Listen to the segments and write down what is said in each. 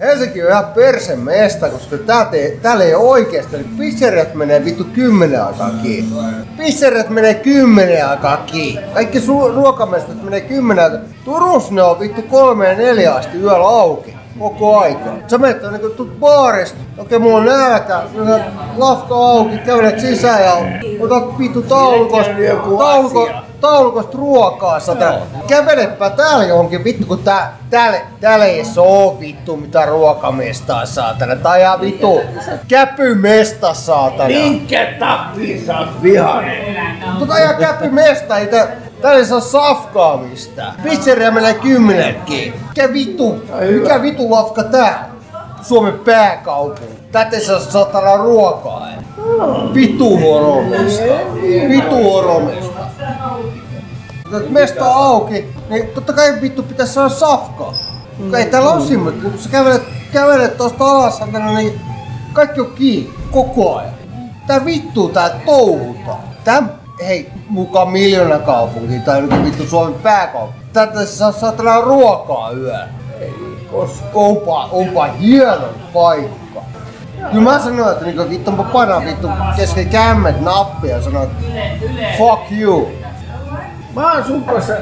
Helsinki on ihan persemesta, koska tää te, täällä ei oikeesti. Niin pizzeriat menee vittu kymmenen aikaa kiinni. Pizzeriat menee kymmenen aikaa kiinni. Kaikki su- ruokamestat menee kymmenen aikaa. Turussa ne on vittu kolme ja neljä asti yöllä auki. Koko aika. Sä menet niin kun tuut baarista, okei mulla on nälkä, lafka auki, kävelet sisään ja otat vittu taulukosta, tauluko, taulukosta ruokaa, sata. Kävelepä täällä johonkin vittu, kun tää, täällä, täällä ei oo vittu mitä ruokamestaa saatana. On ihan vittu käpymesta saatana. Minkä takia sä oot vihainen? Tota ihan käpymesta, ei tää, täällä ei saa safkaa mistään. Pizzeria menee kymmenetkin. Mikä vittu, mikä vittu lafka tää? Suomen pääkaupunki. Tätä ei saa saatana ruokaa. Vitu horomesta. Vitu horomesta. Kun mesta on auki, niin totta kai vittu pitäisi saada safkaa. Mm. Ei täällä ole semmoista, kun sä kävelet, kävelet tosta alas, satana, niin kaikki on kiinni koko ajan. Tää vittu tää touhuta. Tää, hei, mukaan miljoona kaupunki tai nyt vittu Suomen pääkaupunki. Tätä saa saatana ruokaa yöllä. Koska onpa, onpa hieno paikka. Kyllä mä sanoin, että niinku vittu mä panan vittu kesken kämmet nappia ja sanon, fuck you. Mä oon sun kanssa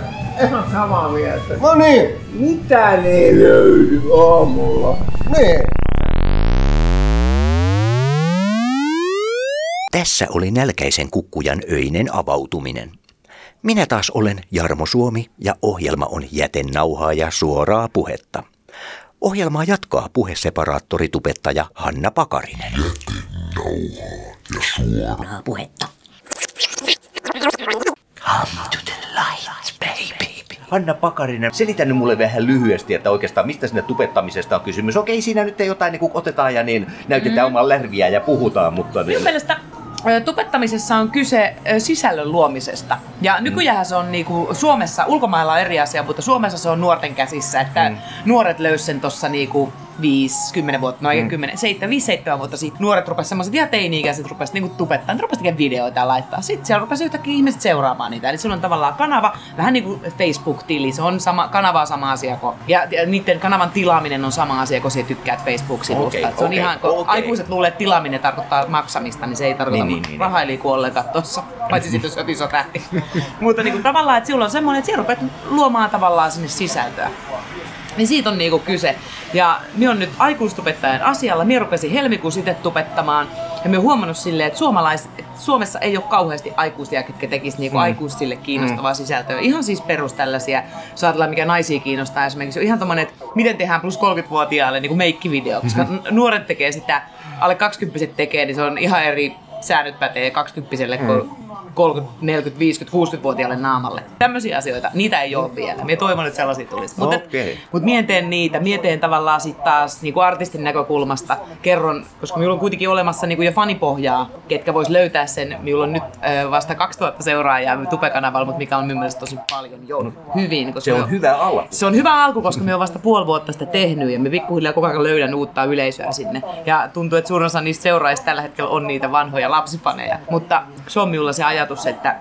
ihan samaa mieltä. No niin, Mitään ei löydy aamulla. niin. Tässä oli nälkäisen kukkujan öinen avautuminen. Minä taas olen Jarmo Suomi ja ohjelma on jätennauhaa ja suoraa puhetta. Ohjelmaa jatkaa puheseparaattoritubettaja Hanna Pakarinen. suoraa puhetta. Come Hanna Pakarinen, selitä nyt mulle vähän lyhyesti, että oikeastaan mistä siinä tubettamisesta on kysymys. Okei, siinä nyt ei jotain niin otetaan ja niin näytetään mm. oman lärviä ja puhutaan, mutta... Niin... Mielestä ö, tubettamisessa on kyse sisällön luomisesta. Ja nykyään se on niinku Suomessa, ulkomailla on eri asia, mutta Suomessa se on nuorten käsissä, että mm. nuoret löysivät sen tuossa niinku 5-10 vuotta, no ei mm. 10, 7, 5-7 vuotta sitten nuoret rupesivat semmoiset ihan teini-ikäiset rupesivat niinku tubettaa, ne rupesivat tekemään videoita ja laittaa. Sitten siellä rupesi yhtäkkiä ihmiset seuraamaan niitä. Eli silloin tavallaan kanava, vähän niin kuin Facebook-tili, se on sama, kanava on sama asia kuin, ja, ja niiden kanavan tilaaminen on sama asia kuin se tykkäät Facebook-sivusta. Et se on okei, ihan, kun okei. aikuiset luulee, että tilaaminen tarkoittaa maksamista, niin se ei tarkoita Niin, niin, niin, niin, rahaa ei liiku ollenkaan tossa. Paitsi sitten jos iso tähti. Mutta niinku tavallaan, että silloin on semmoinen, että siellä rupeat luomaan tavallaan sinne sisältöä. Niin siitä on niinku kyse. Ja minä on nyt aikuistubettajan asialla. Minä rupesin helmikuussa itse tubettamaan. Ja olen huomannut silleen, että suomalais, Suomessa ei ole kauheasti aikuisia, ketkä tekisivät niinku mm. aikuisille kiinnostavaa mm. sisältöä. Ihan siis perus tällaisia, jos ajatellaan mikä naisia kiinnostaa esimerkiksi, on ihan tommonen, että miten tehdään plus 30-vuotiaalle niinku meikkivideo. Koska mm-hmm. nuoret tekee sitä, alle 20 tekee, niin se on ihan eri säännöt pätee 20 mm. kuin 30, 40, 50, 60-vuotiaalle naamalle. Tämmöisiä asioita, niitä ei ole vielä. Mie toivon, että sellaisia tulisi. Mutta Okei. mut mie en tee niitä. Mie teen tavallaan sitten taas niinku artistin näkökulmasta. Kerron, koska minulla on kuitenkin olemassa niinku jo fanipohjaa, ketkä vois löytää sen. Minulla on nyt ö, vasta 2000 seuraajaa Tupe-kanavalla, mutta mikä on minun mielestä tosi paljon jo hyvin. Koska Se on me- hyvä alku. se on hyvä alku, koska me on vasta puoli vuotta sitä tehnyt ja me pikkuhiljaa koko ajan löydän uutta yleisöä sinne. Ja tuntuu, että suurin osa niistä seuraajista tällä hetkellä on niitä vanhoja lapsifaneja. Mutta se on minulla se ajatus, että,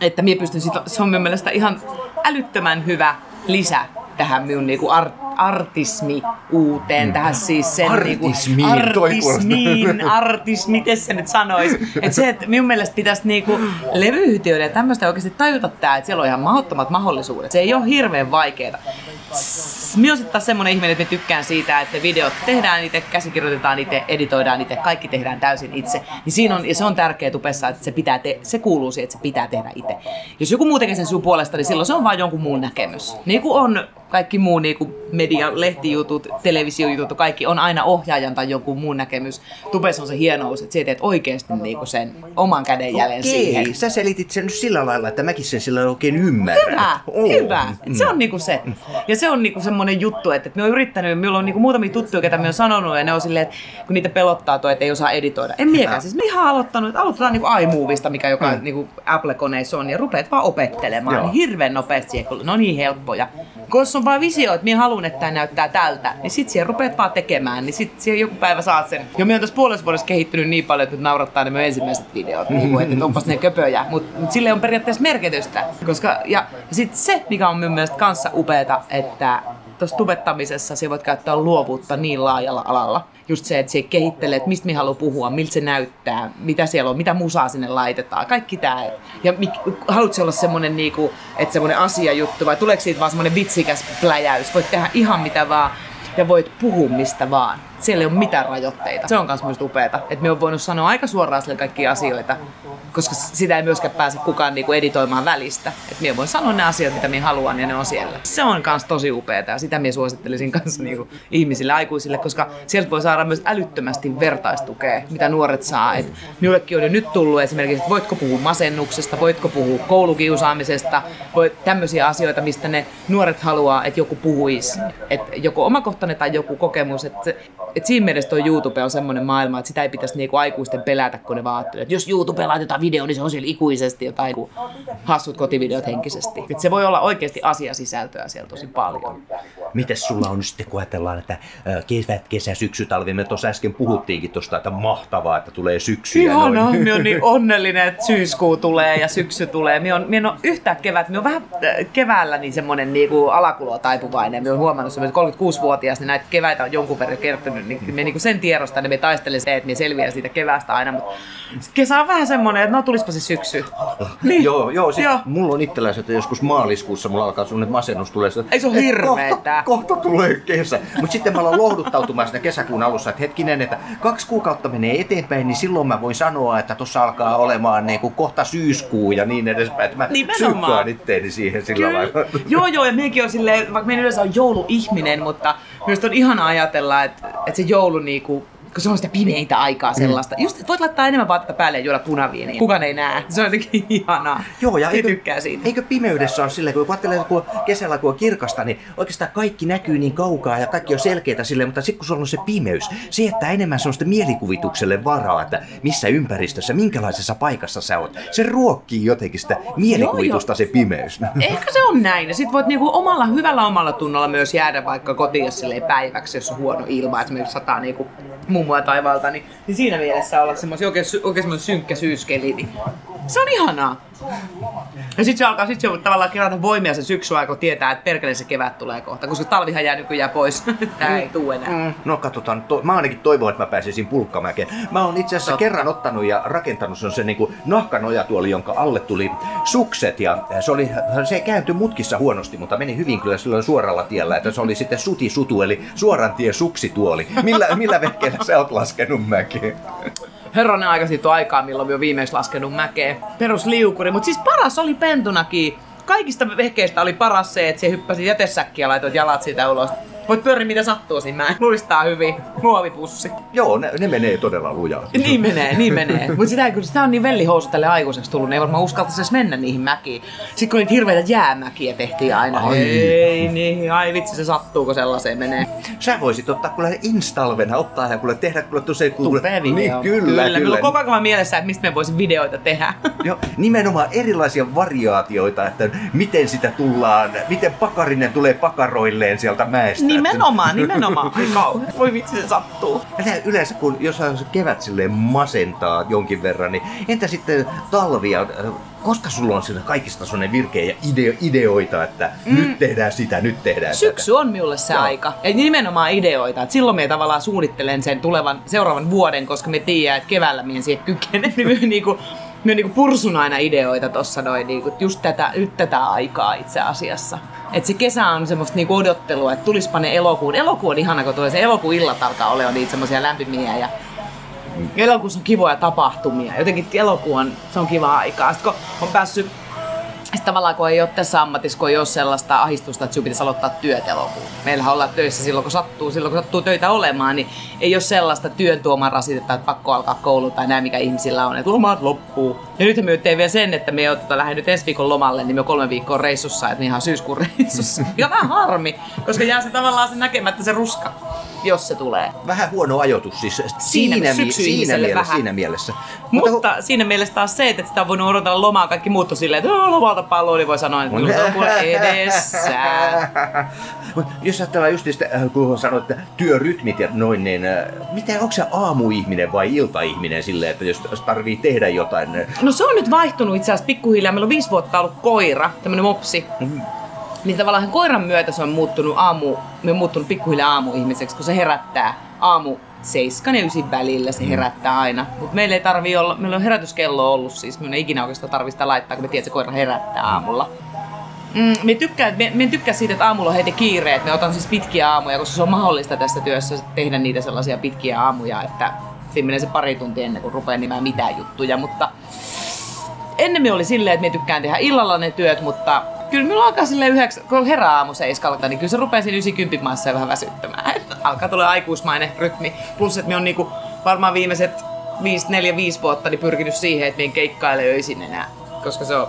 että minä pystyn sit, se on minun mielestä ihan älyttömän hyvä lisä tähän minun niinku art, artismi-uuteen, mm. tähän siis sen Artismiin, niinku, artismiin, artis, miten se nyt sanoisi. Että se, että minun mielestä pitäisi niinku levyyhtiöiden ja tämmöistä oikeasti tajuta tää, että siellä on ihan mahdottomat mahdollisuudet. Se ei ole hirveän vaikeeta. Minä on sitten taas semmoinen ihminen, että mä tykkään siitä, että videot tehdään itse, käsikirjoitetaan itse, editoidaan itse, kaikki tehdään täysin itse. Niin siinä on, ja se on tärkeä tupessa, että se, pitää te, se kuuluu siihen, että se pitää tehdä itse. Jos joku muu tekee sen sun puolesta, niin silloin se on vain jonkun muun näkemys. Niin kuin on kaikki muu niin kuin media, lehtijutut, televisiojutut, kaikki on aina ohjaajan tai jonkun muun näkemys. Tupes on se hienous, että sä teet oikeasti niin kuin sen oman kädenjäljen siihen. Okei, sä selitit sen nyt sillä lailla, että mäkin sen sillä lailla oikein ymmärrän. Hyvä, hyvä. Et se on niinku se. Ja se on niinku semmonen juttu, että et me on yrittänyt, minulla on niinku muutamia tuttuja, ketä me on sanonut, ja ne on silleen, että kun niitä pelottaa toi, että ei osaa editoida. En miekään, siis me ihan aloittanut, että aloitetaan niinku iMovista, mikä joka mm. niinku Apple-koneissa on, ja rupeat vaan opettelemaan. Joo. Niin hirveän nopeasti siihen, kun ne on niin helppoja. Kun jos on vaan visio, että minä haluan, että tämä näyttää tältä, niin sit siihen rupeat vaan tekemään, niin sit siihen joku päivä saat sen. Jo minä on tässä puolessa vuodessa kehittynyt niin paljon, että naurattaa ne mun ensimmäiset videot, niin kuin, että onpas ne köpöjä, mutta mut sille on periaatteessa merkitystä. Koska, ja, ja sitten se, mikä on minun mielestä kanssa upeeta, että tuossa tubettamisessa sä voit käyttää luovuutta niin laajalla alalla. Just se, että se kehittelee, että mistä me haluaa puhua, miltä se näyttää, mitä siellä on, mitä musaa sinne laitetaan, kaikki tämä. Ja haluatko olla semmoinen, niinku, että asiajuttu vai tuleeko siitä vaan semmoinen vitsikäs pläjäys? Voit tehdä ihan mitä vaan ja voit puhua mistä vaan. Siellä ei ole mitään rajoitteita. Se on myös myös upeeta, että me on voinut sanoa aika suoraan sille kaikkia asioita, koska sitä ei myöskään pääse kukaan niinku editoimaan välistä. Että me voin sanoa ne asiat, mitä minä haluan ja ne on siellä. Se on myös tosi upeeta ja sitä minä suosittelisin kanssa niinku ihmisille, aikuisille, koska sieltä voi saada myös älyttömästi vertaistukea, mitä nuoret saa. Et minullekin on jo nyt tullut esimerkiksi, että voitko puhua masennuksesta, voitko puhua koulukiusaamisesta, voit tämmöisiä asioita, mistä ne nuoret haluaa, että joku puhuisi. Että joko omakohtainen tai joku kokemus. Että et siinä mielessä tuo YouTube on semmoinen maailma, että sitä ei pitäisi niinku aikuisten pelätä, kun ne vaan että jos YouTube laitetaan video, niin se on siellä ikuisesti jotain niinku hassut kotivideot henkisesti. Et se voi olla oikeasti asiasisältöä siellä tosi paljon. Mites sulla on nyt sitten, kun ajatellaan, että kevät, kesä, syksy, talvi, me tuossa äsken puhuttiinkin tuosta, että mahtavaa, että tulee syksy ja Ihana, noin. minä on niin onnellinen, että syyskuu tulee ja syksy tulee. Minä on, minä on yhtään kevät, minä on vähän äh, keväällä niin semmoinen niinku alakuloa taipuvainen. Minä olen huomannut, että 36-vuotias, niin näitä keväitä on jonkun verran kertynyt, niin minä niinku sen tiedostan, että me taistelen se, että minä selviän siitä keväästä aina. Mutta kesä on vähän semmoinen, että no tulispa se syksy. Niin. Joo, joo, siis Joo. mulla on itsellänsä, että joskus maaliskuussa mulla alkaa semmoinen masennus tulee. Ei se että hirveetä. Kohta, kohta tulee kesä. Mutta sitten mä aloin lohduttautumaan siinä kesäkuun alussa, että hetkinen, että kaksi kuukautta menee eteenpäin, niin silloin mä voin sanoa, että tuossa alkaa olemaan niin kuin kohta syyskuu ja niin edespäin. Että mä psyykkaan itteeni siihen sillä Kyllä. lailla. Joo, joo, ja minäkin on silleen, vaikka minä yleensä on jouluihminen, mutta myös on ihana ajatella, että, että se joulu niinku, kun se on sitä pimeintä aikaa sellaista. Just, että voit laittaa enemmän vaatetta päälle ja juoda punaviiniä. Kukaan ei näe. Se on jotenkin ihanaa. Joo, ja eikö, tykkää siitä. eikö pimeydessä ole silleen, kun ajattelee, että kun kesällä kun on kirkasta, niin oikeastaan kaikki näkyy niin kaukaa ja kaikki on selkeitä silleen, mutta sitten kun sulla on se pimeys, se jättää enemmän sellaista mielikuvitukselle varaa, että missä ympäristössä, minkälaisessa paikassa sä oot. Se ruokkii jotenkin sitä mielikuvitusta se pimeys. Ehkä se on näin. Ja sit voit niinku omalla hyvällä omalla tunnolla myös jäädä vaikka kotiin jos silleen päiväksi, jos on huono ilma, esimerkiksi sataa niinku mummoa taivaalta, niin, niin siinä mielessä olla semmoisia oikein, oikein semmoinen synkkä syyskeli, niin se on ihanaa. Ja sitten se alkaa, sit se on tavallaan kerätä voimia se syksy kun tietää, että perkele se kevät tulee kohta, koska talvihan jää nykyään pois. Tää ei tuu enää. Mm, no katsotaan, to, mä ainakin toivon, että mä pääsisin pulkkamäkeen. Mä oon itse asiassa kerran ottanut ja rakentanut sen, sen niin nahkanojatuoli, jonka alle tuli sukset ja se, oli, se kääntyi mutkissa huonosti, mutta meni hyvin kyllä silloin suoralla tiellä, että se oli sitten suti sutu, eli suoran tie suksituoli. Millä, millä vehkeellä sä oot laskenut mäkeen? Herranen aika siitä on aikaa, milloin oon viimeksi laskenut mäkeä. Perusliukuri, mutta siis paras oli pentunakin. Kaikista vehkeistä oli paras se, että se hyppäsi jätesäkkiä ja laitoit jalat siitä ulos. Voit pyöriä mitä sattuu siinä, mä luistaa hyvin. Muovipussi. Joo, ne, ne menee todella lujaa. Niin menee, niin menee. Mutta sitä, ei kyllä, sitä on niin vellihousu tälle aikuiseksi tullut, niin ei varmaan uskaltaisi edes mennä niihin mäkiin. Sitten kun niitä hirveitä jäämäkiä tehtiin aina. Ai. Ei niin, ai vitsi se sattuu, kun sellaiseen menee. Sä voisit ottaa kuule instalvena, ottaa ja kuule tehdä kuule tosi kuule. Niin, kyllä, kyllä. kyllä. On koko ajan mielessä, että mistä me voisin videoita tehdä. Joo, nimenomaan erilaisia variaatioita, että miten sitä tullaan, miten pakarinen tulee pakaroilleen sieltä mäestä. Nimenomaan, nimenomaan. Ai kauhean. Voi vitsi se sattuu. Ja yleensä kun jos se kevät silleen masentaa jonkin verran, niin entä sitten talvia, äh, koska sulla on siinä kaikista sellainen virkeä ja ideo, ideoita, että mm. nyt tehdään sitä, nyt tehdään Syksy on minulle se Joo. aika. Ja nimenomaan ideoita. Et silloin me tavallaan suunnittelen sen tulevan seuraavan vuoden, koska me tiedän, että keväällä minä en siihen kykene. Niin me me niinku pursun aina ideoita tossa noin, niinku, just tätä, nyt tätä aikaa itse asiassa. Et se kesä on semmoista niinku odottelua, että tulispa ne elokuun. Elokuu on ihana, kun tulee se elokuun illat alkaa olla niitä semmoisia lämpimiä ja Elokuussa on kivoja tapahtumia. Jotenkin elokuu on, se on kiva aikaa. Sitten kun on päässyt sitten tavallaan kun ei ole tässä ammatissa, kun ei ole sellaista ahistusta, että sinun pitäisi aloittaa työt elokuun. Meillähän ollaan töissä silloin, kun sattuu, silloin kun sattuu töitä olemaan, niin ei ole sellaista työn tuomaa rasitetta, että pakko alkaa koulu tai näin, mikä ihmisillä on, että lomat loppuu. Ja nyt me teemme vielä sen, että me tota, lähden nyt ensi viikon lomalle, niin me kolme viikkoa reissussa, että me ihan syyskuun reissussa. Ja vähän harmi, koska jää se tavallaan se näkemättä se ruska, jos se tulee. Vähän huono ajoitus siis Siinä- siinä, mi- siinä, mielessä, vähän. siinä mielessä. Mutta, kun- mutta siinä mielessä taas se, että sitä on voinut odotella lomaa, kaikki muut on silleen, että "Oo, lomalta palloa, niin voi sanoa, että kyllä se on edessä. Jos ajatellaan just sitä, äh, kun sanoit, että työrytmit ja noin, niin äh, miten, onko se aamuihminen vai iltaihminen silleen, että jos, tarvii tehdä jotain? äh, No se on nyt vaihtunut itse asiassa pikkuhiljaa. Meillä on viisi vuotta ollut koira, tämmönen mopsi. Niin tavallaan koiran myötä se on muuttunut aamu, me on muuttunut pikkuhiljaa aamuihmiseksi, kun se herättää aamu seiskan ja ysin välillä se herättää aina. Mutta meillä ei tarvi olla, meillä on herätyskello ollut siis, me ei ikinä oikeastaan tarvitse sitä laittaa, kun me tiedät, että se koira herättää aamulla. Mm, me, tykkää, me, me tykkää siitä, että aamulla on heitä kiire, että me otan siis pitkiä aamuja, koska se on mahdollista tässä työssä tehdä niitä sellaisia pitkiä aamuja, että siinä menee se pari tuntia ennen kuin rupeaa nimään mitään juttuja, mutta ennemmin oli silleen, että me tykkään tehdä illalla ne työt, mutta kyllä minulla alkaa sille yhdeksä, kun herää aamu seiskalta, niin kyllä se rupeaa siinä 90 maassa vähän väsyttämään. Et alkaa tulla aikuismainen rytmi. Plus, että me on niinku varmaan viimeiset 5, 4, 5 vuotta niin pyrkinyt siihen, että me en keikkaile öisin enää. Koska se on,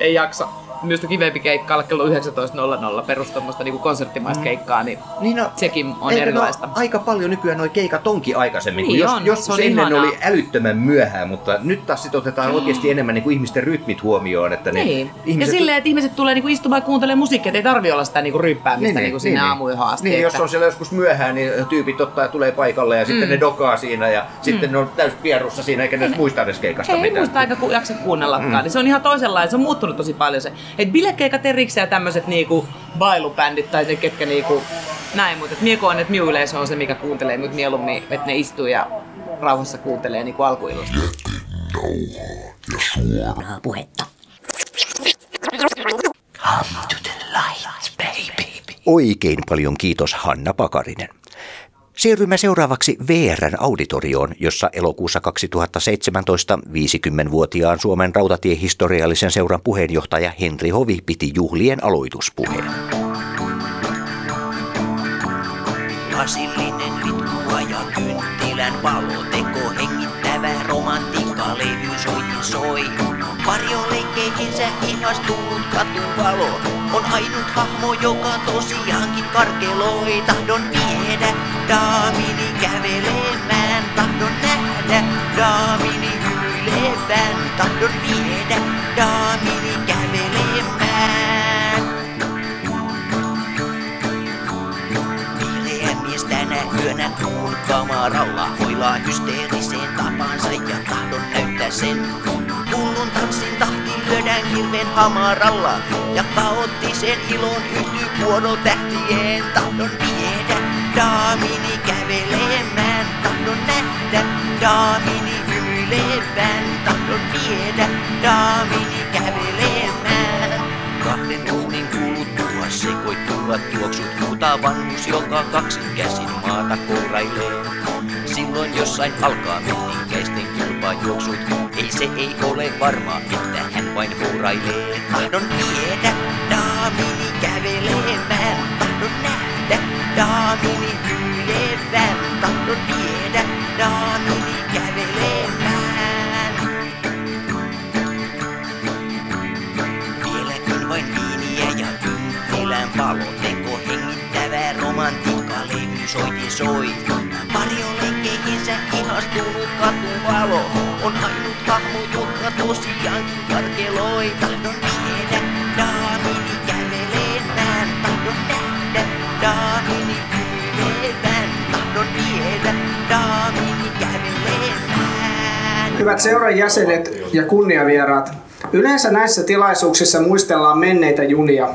ei jaksa minusta kivempi keikkailla kello 19.00 perustamasta niin konserttimaista mm. keikkaa, niin, niin no, sekin on erilaista. No, aika paljon nykyään noin keikat onkin aikaisemmin. Niin jos, on, joskus se ennen ihanaa. oli älyttömän myöhään, mutta nyt taas sit otetaan oikeasti enemmän niin kuin ihmisten rytmit huomioon. Että ne niin. ihmiset... Ja silleen, että ihmiset tulee niin kuin istumaan ja kuuntelemaan musiikkia, ei tarvi olla sitä niin kuin ryppäämistä niin, niin, kuin sinne niin, aamuihin asti. Niin, että... jos on siellä joskus myöhään, niin tyypit ottaa ja tulee paikalle ja mm. sitten ne dokaa siinä ja mm. sitten ne on täys pierussa siinä eikä ne muista edes keikasta ei, mitään. Ei muista aika jaksa kuunnellakaan. Mm. Niin se on ihan toisenlainen, se on muuttunut tosi paljon se. Että bilekeikat erikseen ja tämmöiset niinku bailubändit tai ne ketkä niinku näin, mutta mie koen, että minun yleisö on se, mikä kuuntelee mut mieluummin, että ne istuu ja rauhassa kuuntelee niinku alkuilusta. Nauhaa ja suoraa puhetta. Come to the light, baby. Oikein paljon kiitos Hanna Pakarinen. Siirrymme seuraavaksi VRn auditorioon, jossa elokuussa 2017 50-vuotiaan Suomen rautatiehistoriallisen seuran puheenjohtaja Henri Hovi piti juhlien aloituspuheen. Lasillinen litkua ja kynttilän valoteko Varjoleikkeihinsä ihastunut katuvalo on ainut hahmo, joka tosiaankin karkeloi. Tahdon viedä daamini kävelemään, tahdon nähdä daamini hymyilevän. Tahdon viedä daamini kävelemään. Viileä mies tänä yönä kuun kamaralla hoilaa hysteeriseen tapansa ja tahdon näyttää sen Hullun tanssin tahti lyödään hirven hamaralla. Ja kaoottisen ilon yhtyy puono tähtien. Tahdon viedä daamini kävelemään. Tahdon nähdä daamini hymyilevän. Tahdon viedä daamini kävelemään. Kahden uhnin kuluttua sekoittuvat juoksut huutaa vanhus, joka kaksin käsin maata kourailee. Silloin jossain alkaa menninkäisten kilpajuoksut ei se ei ole varma, että hän vain huurailee. Tahdon viedä daamini kävelemään. Tahdon nähdä daamini hyilevän. Tahdon viedä daamini kävelemään. Vieläkin vain viiniä ja kynttilän valo. Teko hengittävää romantiikkaa levy soitin soi. Varjolenkkeihinsä ihastunut katuvalo on ainut hahmo, joka tosiaankin nähdä daamini kävelemään. Hyvät seuran jäsenet ja kunniavieraat, yleensä näissä tilaisuuksissa muistellaan menneitä junia.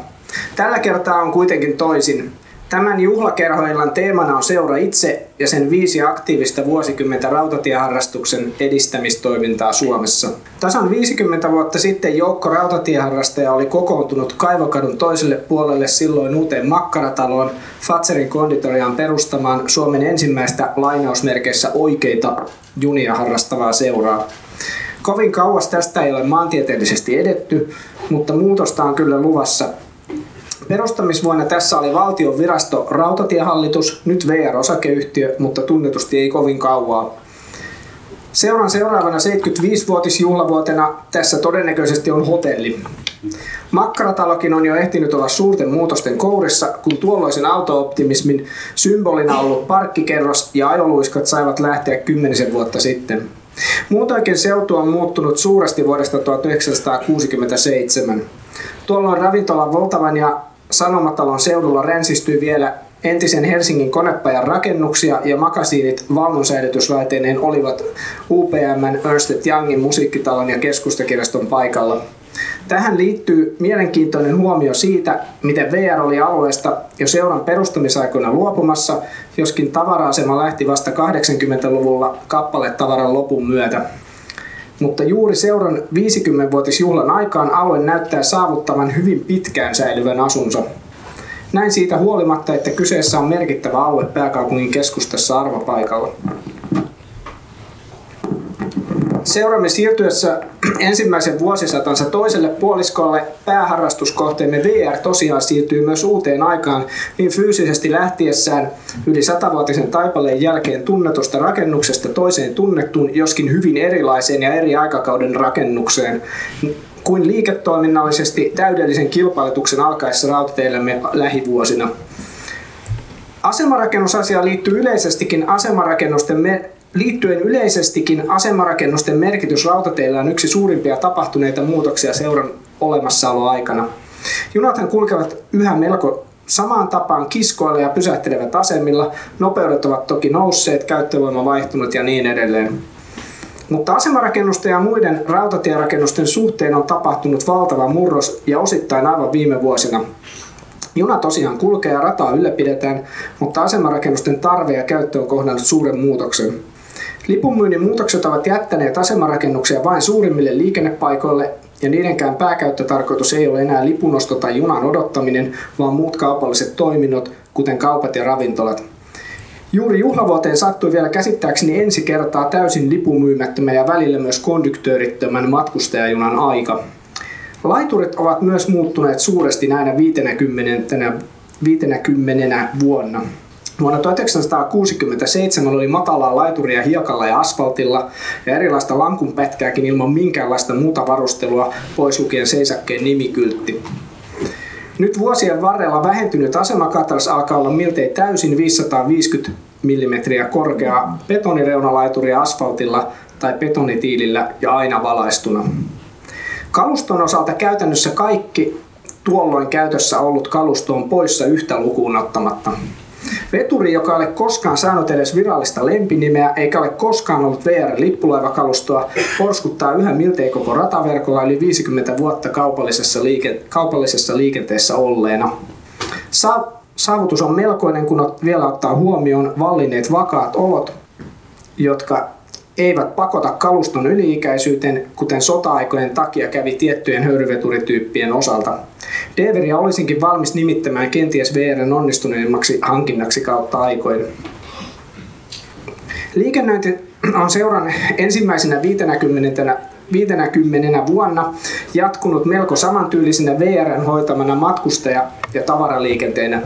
Tällä kertaa on kuitenkin toisin. Tämän juhlakerhoillan teemana on seura itse ja sen viisi aktiivista vuosikymmentä rautatieharrastuksen edistämistoimintaa Suomessa. Tasan 50 vuotta sitten joukko rautatieharrastaja oli kokoontunut Kaivokadun toiselle puolelle silloin uuteen makkarataloon Fatserin konditoriaan perustamaan Suomen ensimmäistä lainausmerkeissä oikeita junia harrastavaa seuraa. Kovin kauas tästä ei ole maantieteellisesti edetty, mutta muutosta on kyllä luvassa Perustamisvuonna tässä oli valtion virasto Rautatiehallitus, nyt VR-osakeyhtiö, mutta tunnetusti ei kovin kauaa. Seuran seuraavana 75-vuotisjuhlavuotena tässä todennäköisesti on hotelli. Makkaratalokin on jo ehtinyt olla suurten muutosten kourissa, kun tuolloisen auto-optimismin symbolina ollut parkkikerros ja ajoluiskat saivat lähteä kymmenisen vuotta sitten. Muutoinkin seutu on muuttunut suuresti vuodesta 1967. Tuolloin ravintola Voltavan ja Sanomatalon seudulla rensistyi vielä entisen Helsingin konepajan rakennuksia ja makasiinit vaununsäilytyslaiteineen olivat UPM Ernst Youngin musiikkitalon ja keskustakirjaston paikalla. Tähän liittyy mielenkiintoinen huomio siitä, miten VR oli alueesta jo seuran perustamisaikoina luopumassa, joskin tavara-asema lähti vasta 80-luvulla kappaletavaran lopun myötä. Mutta juuri seuran 50-vuotisjuhlan aikaan alue näyttää saavuttavan hyvin pitkään säilyvän asunsa. Näin siitä huolimatta, että kyseessä on merkittävä alue pääkaupungin keskustassa arvopaikalla. Seuramme siirtyessä ensimmäisen vuosisatansa toiselle puoliskolle pääharrastuskohteemme VR tosiaan siirtyy myös uuteen aikaan niin fyysisesti lähtiessään yli satavuotisen taipaleen jälkeen tunnetusta rakennuksesta toiseen tunnettuun, joskin hyvin erilaiseen ja eri aikakauden rakennukseen kuin liiketoiminnallisesti täydellisen kilpailutuksen alkaessa rautateillemme lähivuosina. Asemarakennusasia liittyy yleisestikin asemarakennusten me- Liittyen yleisestikin asemarakennusten merkitys rautateillä on yksi suurimpia tapahtuneita muutoksia seuran olemassaoloaikana. Junathan kulkevat yhä melko samaan tapaan kiskoilla ja pysähtelevät asemilla, nopeudet ovat toki nousseet, käyttövoima vaihtunut ja niin edelleen. Mutta asemarakennusten ja muiden rautatierakennusten suhteen on tapahtunut valtava murros ja osittain aivan viime vuosina. Juna tosiaan kulkee ja rataa ylläpidetään, mutta asemarakennusten tarve ja käyttö on kohdannut suuren muutoksen. Lipunmyynnin muutokset ovat jättäneet asemarakennuksia vain suurimmille liikennepaikoille ja niidenkään pääkäyttötarkoitus ei ole enää lipunosto tai junan odottaminen, vaan muut kaupalliset toiminnot, kuten kaupat ja ravintolat. Juuri juhlavuoteen sattui vielä käsittääkseni ensi kertaa täysin lipumyymättömän ja välillä myös konduktöörittömän matkustajajunan aika. Laiturit ovat myös muuttuneet suuresti näinä 50, 50 vuonna. Vuonna 1967 oli matalaa laituria hiekalla ja asfaltilla ja erilaista lankunpätkääkin ilman minkäänlaista muuta varustelua, pois lukien seisakkeen nimikyltti. Nyt vuosien varrella vähentynyt asemakatras alkaa olla miltei täysin 550 mm korkea betonireunalaturi asfaltilla tai betonitiilillä ja aina valaistuna. Kaluston osalta käytännössä kaikki tuolloin käytössä ollut kalusto on poissa yhtä lukuun ottamatta. Veturi, joka ei ole koskaan saanut edes virallista lempinimeä eikä ole koskaan ollut VR-lippulaivakalustoa, porskuttaa yhä miltei koko rataverkolla yli 50 vuotta kaupallisessa, liike- kaupallisessa liikenteessä olleena. Sa- saavutus on melkoinen, kun vielä ottaa huomioon vallineet vakaat olot, jotka eivät pakota kaluston yliikäisyyteen, kuten sota-aikojen takia kävi tiettyjen höyryveturityyppien osalta. Deveria olisinkin valmis nimittämään kenties VRn onnistuneimmaksi hankinnaksi kautta aikojen. Liikennöinti on seuran ensimmäisenä 50 50 vuonna jatkunut melko samantyylisenä VRn hoitamana matkustaja- ja tavaraliikenteenä.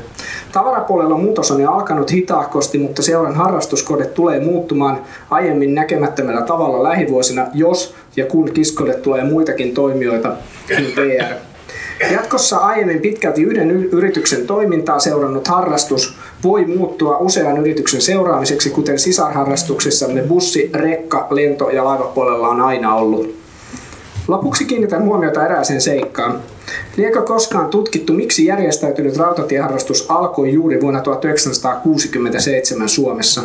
Tavarapuolella muutos on jo alkanut hitaakosti, mutta seuran harrastuskode tulee muuttumaan aiemmin näkemättömällä tavalla lähivuosina, jos ja kun kiskolle tulee muitakin toimijoita kuin VR. Jatkossa aiemmin pitkälti yhden yrityksen toimintaa seurannut harrastus voi muuttua usean yrityksen seuraamiseksi, kuten sisarharrastuksissamme bussi, rekka, lento ja laivapuolella on aina ollut. Lopuksi kiinnitän huomiota erääseen seikkaan. Liekö koskaan tutkittu, miksi järjestäytynyt rautatieharrastus alkoi juuri vuonna 1967 Suomessa?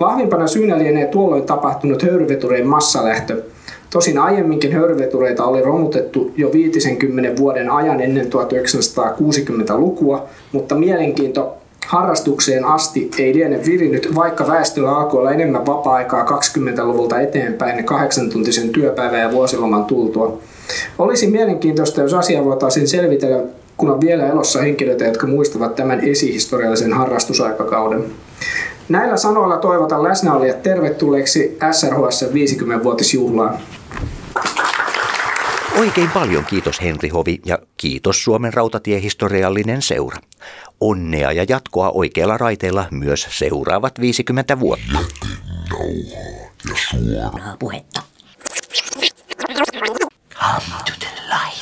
Vahvimpana syynä lienee tuolloin tapahtunut höyryvetureen massalähtö. Tosin aiemminkin höyryvetureita oli romutettu jo 50 vuoden ajan ennen 1960-lukua, mutta mielenkiinto harrastukseen asti ei liene virinnyt, vaikka väestöllä alkoi olla enemmän vapaa-aikaa 20-luvulta eteenpäin kahdeksan tuntisen työpäivän ja vuosiloman tultua. Olisi mielenkiintoista, jos asia voitaisiin selvitellä, kun on vielä elossa henkilöitä, jotka muistavat tämän esihistoriallisen harrastusaikakauden. Näillä sanoilla toivotan läsnäolijat tervetulleeksi SRHS 50-vuotisjuhlaan. Oikein paljon kiitos Henri Hovi ja kiitos Suomen rautatiehistoriallinen seura. Onnea ja jatkoa oikealla raiteella myös seuraavat 50 vuotta. Ja suoraa puhetta. Come to the light.